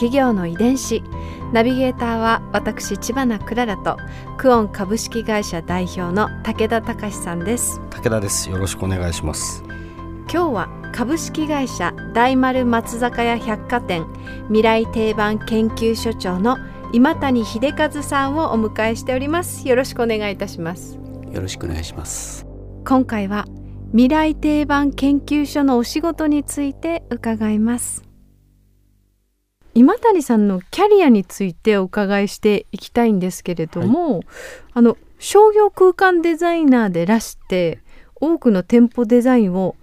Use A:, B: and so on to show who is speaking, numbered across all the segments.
A: 企業の遺伝子。ナビゲーターは私千葉なクララとクオン株式会社代表の武田隆さんです。
B: 武田です。よろしくお願いします。
A: 今日は株式会社大丸松坂屋百貨店未来定番研究所長の今谷秀和さんをお迎えしております。よろしくお願いいたします。
B: よろしくお願いします。
A: 今回は未来定番研究所のお仕事について伺います今谷さんのキャリアについてお伺いしていきたいんですけれども、はい、あの商業空間デザイナーでらして多くの店舗デザインを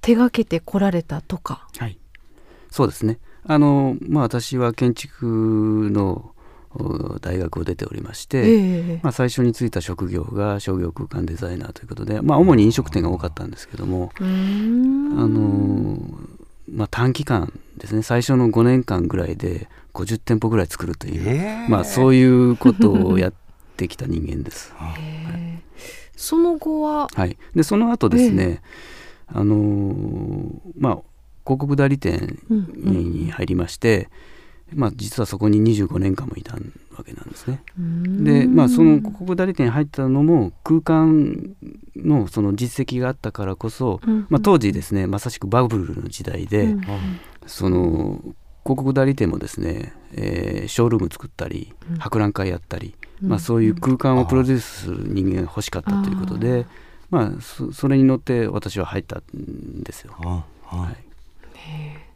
A: 手がけてこられたとか。
B: はい、そうですね。あの、まあ、私は建築の大学を出ておりまして、えー、まあ、最初に就いた職業が商業空間デザイナーということで、まあ、主に飲食店が多かったんですけどもあの、まあ、短期間ですね。最初の5年間ぐらいで50店舗ぐらい作るという、え。ー、まあ、そういうことをやってきた人間です。はい、
A: その後は、
B: はい、でその後ですね、えー、あのまあ広告代理店に入りまして、うんうんまあ、実はそこに25年間もいたわけなんですね。で、まあ、その広告代理店に入ったのも空間のその実績があったからこそ、うんうん、まあ、当時ですねまさしくバブルの時代で、うん、その広告代理店もですね、えー、ショールーム作ったり、博覧会やったり、うん、まあ、そういう空間をプロデュースする人間が欲しかったということで、まあ、そそれに乗って私は入ったんですよ。はい、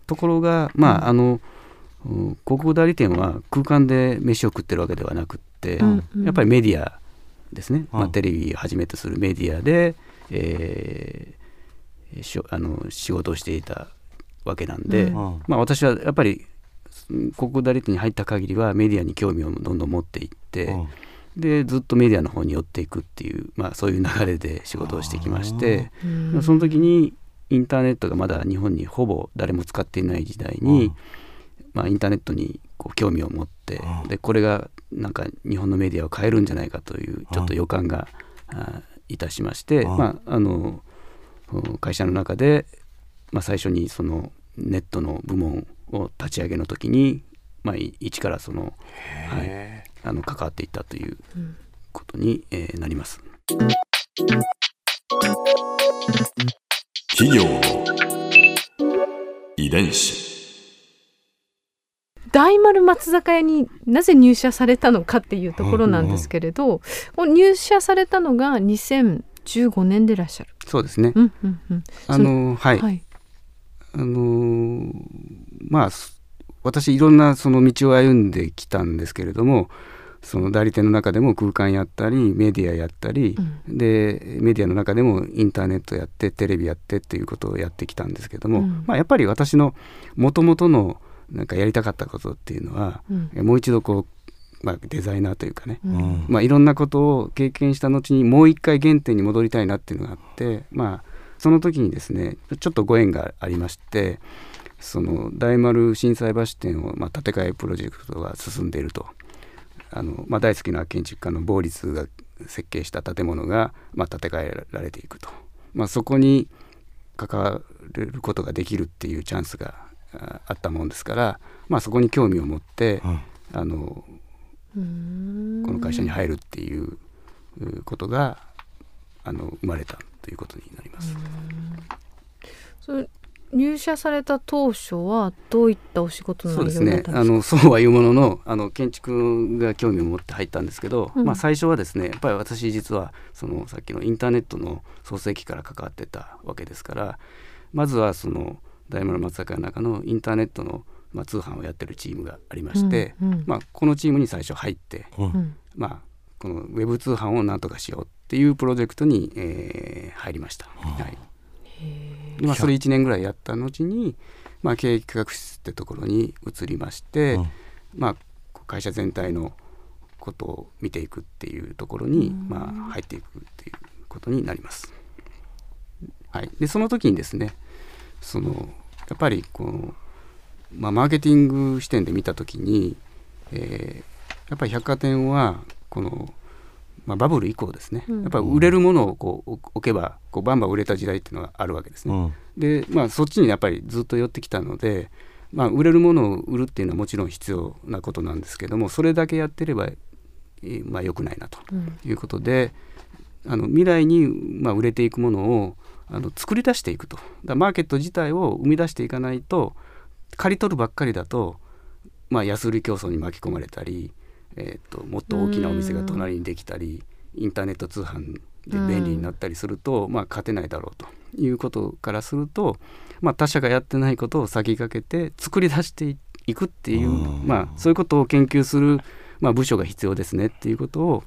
B: ところが、まああの、広告代理店は空間で飯を食ってるわけではなくって、うんうん、やっぱりメディアですね、まあ、テレビをはじめとするメディアで、えー、しあの仕事をしていたわけなんで、うん、まあ、私はやっぱり広告代理店に入った限りはメディアに興味をどんどん持っていって、うん、でずっとメディアの方に寄っていくっていう、まあ、そういう流れで仕事をしてきまして、その時にインターネットがまだ日本にほぼ誰も使っていない時代に、まあ、インターネットにこう興味を持って、でこれがなんか日本のメディアを変えるんじゃないかというちょっと予感がいたしまして、まあ、あの会社の中で、まあ、最初にそのネットの部門を立ち上げの時に、まあ、一からその,、はい、あの関わっていったということに、えー、なります。
C: 企業の遺伝子
A: 大丸松坂屋になぜ入社されたのかっていうところなんですけれど、うんうん、入社されたのが2015年でいらっしゃる。
B: そうですね。うんうんうん、あのはい、はい、あのまあ私いろんなその道を歩んできたんですけれども。その代理店の中でも空間やったりメディアやったり、うん、でメディアの中でもインターネットやってテレビやってっていうことをやってきたんですけども、うん、まあ、やっぱり私のもともとのなんかやりたかったことっていうのは、うん、もう一度こう、まあ、デザイナーというかね、うん、まあ、いろんなことを経験した後にもう一回原点に戻りたいなっていうのがあって、まあ、その時にですねちょっとご縁がありましてその大丸心斎橋店を、まあ、建て替えプロジェクトが進んでいると。あの、まあ、大好きな建築家のボーリスが設計した建物が、まあ、建て替えられていくと、まあ、そこに関わることができるっていうチャンスがあったもんですから、まあ、そこに興味を持って、うん、あのこの会社に入るっていうことがあの生まれたということになります。
A: それ入社された当初はどういったお仕事
B: そうですね。あのそうはいうもののあの建築が興味を持って入ったんですけど、うん、まあ、最初はですねやっぱり私実はそのさっきのインターネットの創世期から関わってたわけですからまずはその大丸松坂の中のインターネットの、まあ、通販をやってるチームがありまして、うんうん、まあ、このチームに最初入って、うん、まあ、このウェブ通販をなんとかしようっていうプロジェクトに、えー、入りました。はい。まあ、それ1年ぐらいやった後に、まあ、経営企画室ってところに移りまして、まあ、こ会社全体のことを見ていくっていうところに、まあ、入っていくっていうことになります。はい、でその時にですねそのやっぱりこの、まあ、マーケティング視点で見た時に、えー、やっぱり百貨店はこの、まあ、バブル以降ですね、うん、やっぱり売れるものをこう置けばこうバンバン売れた時代っていうのがあるわけですね。うん、で、まあ、そっちにやっぱりずっと寄ってきたので、まあ、売れるものを売るっていうのはもちろん必要なことなんですけどもそれだけやってれば、まあ、良くないなということで、うん、あの未来に、まあ、売れていくものをあの作り出していくと。だマーケット自体を生み出していかないと刈り取るばっかりだと、まあ、安売り競争に巻き込まれたり、えーと、もっと大きなお店が隣にできたりインターネット通販で便利になったりすると、まあ、勝てないだろうと。いうことからすると、まあ、他社がやってないことを先駆けて作り出していくっていう、まあ、そういうことを研究する、まあ、部署が必要ですねっていうことを、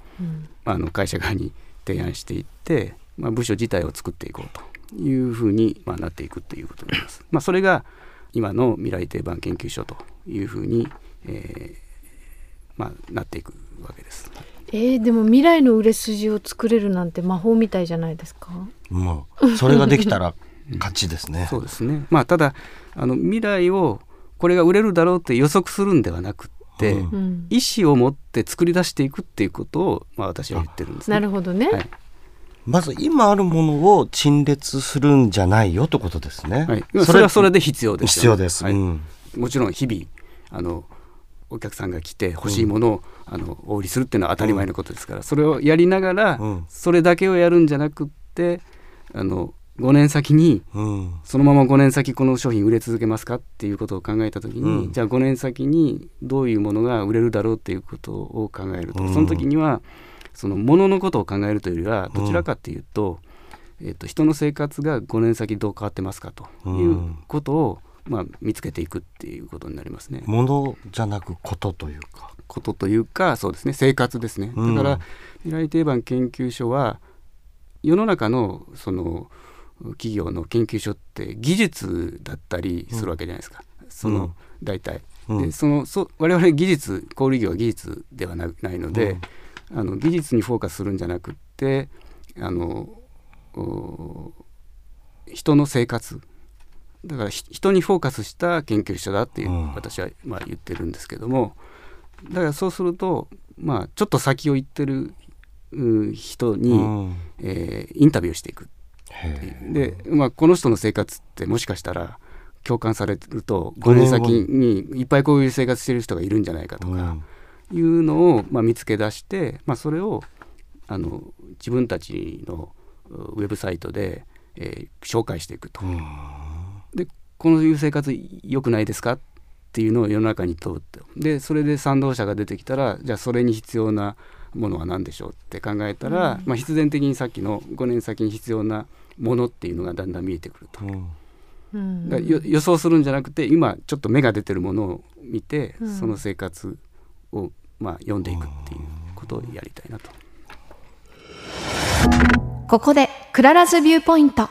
B: あの会社側に提案していって、まあ、部署自体を作っていこうというふうに、まあ、なっていくということになります。まあ、それが今の未来定番研究所というふうに、えーまあ、なっていくわけです。
A: えー、でも未来の売れ筋を作れるなんて魔法みたいじゃないですか？
D: もうそれができたら勝ちですね。
B: そうですね。まあただあの未来をこれが売れるだろうって予測するんではなくて、うん、意思を持って作り出していくっていうことをまあ私は言ってるんです、
A: ね、なるほどね。はい
D: まず今あるものを陳列するんじゃないよということですね。
B: はい、それはそれで必要です、ね、
D: 必要です、はい、うん、
B: もちろん日々あのお客さんが来て欲しいものを、うん、あのお売りするっていうのは当たり前のことですから、うん、それをやりながら、うん、それだけをやるんじゃなくってあの5年先に、そのまま5年先この商品売れ続けますかっていうことを考えた時に、じゃあ5年先にどういうものが売れるだろうっていうことを考えると、その時にはそのもののことを考えるというよりはどちらかというと,、えー、と人の生活が5年先どう変わってますかということを、まあ、見つけていくっていうことになりますね。
D: ものじゃなくことというか。
B: ことというかそうですね。生活ですね。だから未来定番研究所は世の中のその企業の研究所って技術だったりするわけじゃないですか、うん、その大体。でそのそ我々技術小売業は技術ではないので、あの技術にフォーカスするんじゃなくってあの人の生活。だから人にフォーカスした研究者だっていう、私はまあ言ってるんですけども。だからそうすると、まあ、ちょっと先を行ってる人に、うん、えー、インタビューしていく。で、まあ、この人の生活ってもしかしたら共感されると5年先にいっぱいこういう生活してる人がいるんじゃないかとか。うんいうのを、まあ、見つけ出して、まあ、それをあの自分たちのウェブサイトで、えー、紹介していくと。でこのいう生活良くないですかっていうのを世の中に問うと。でそれで賛同者が出てきたらじゃあそれに必要なものは何でしょうって考えたら、うん、まあ、必然的にさっきの5年先に必要なものっていうのがだんだん見えてくると。うん、予想するんじゃなくて今ちょっと芽が出てるものを見て、うん、その生活をまあ、読んでいくっていうことをやりたいなと。
A: ここで Clara's Viewpoint。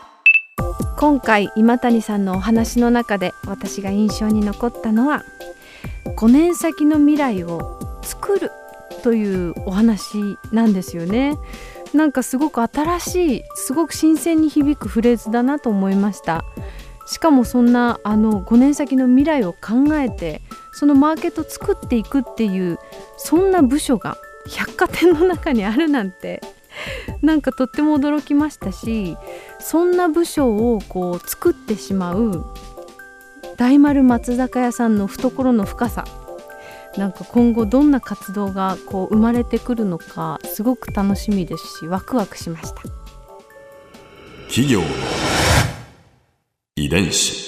A: 今回今谷さんのお話の中で私が印象に残ったのは5年先の未来を作るというお話なんですよね。なんかすごく新しいすごく新鮮に響くフレーズだなと思いました。しかもそんなあの5年先の未来を考えてそのマーケット作っていくっていうそんな部署が百貨店の中にあるなんてなんかとっても驚きましたしそんな部署をこう作ってしまう大丸松坂屋さんの懐の深さなんか今後どんな活動がこう生まれてくるのかすごく楽しみですしワクワクしました。
C: 企業遺伝子。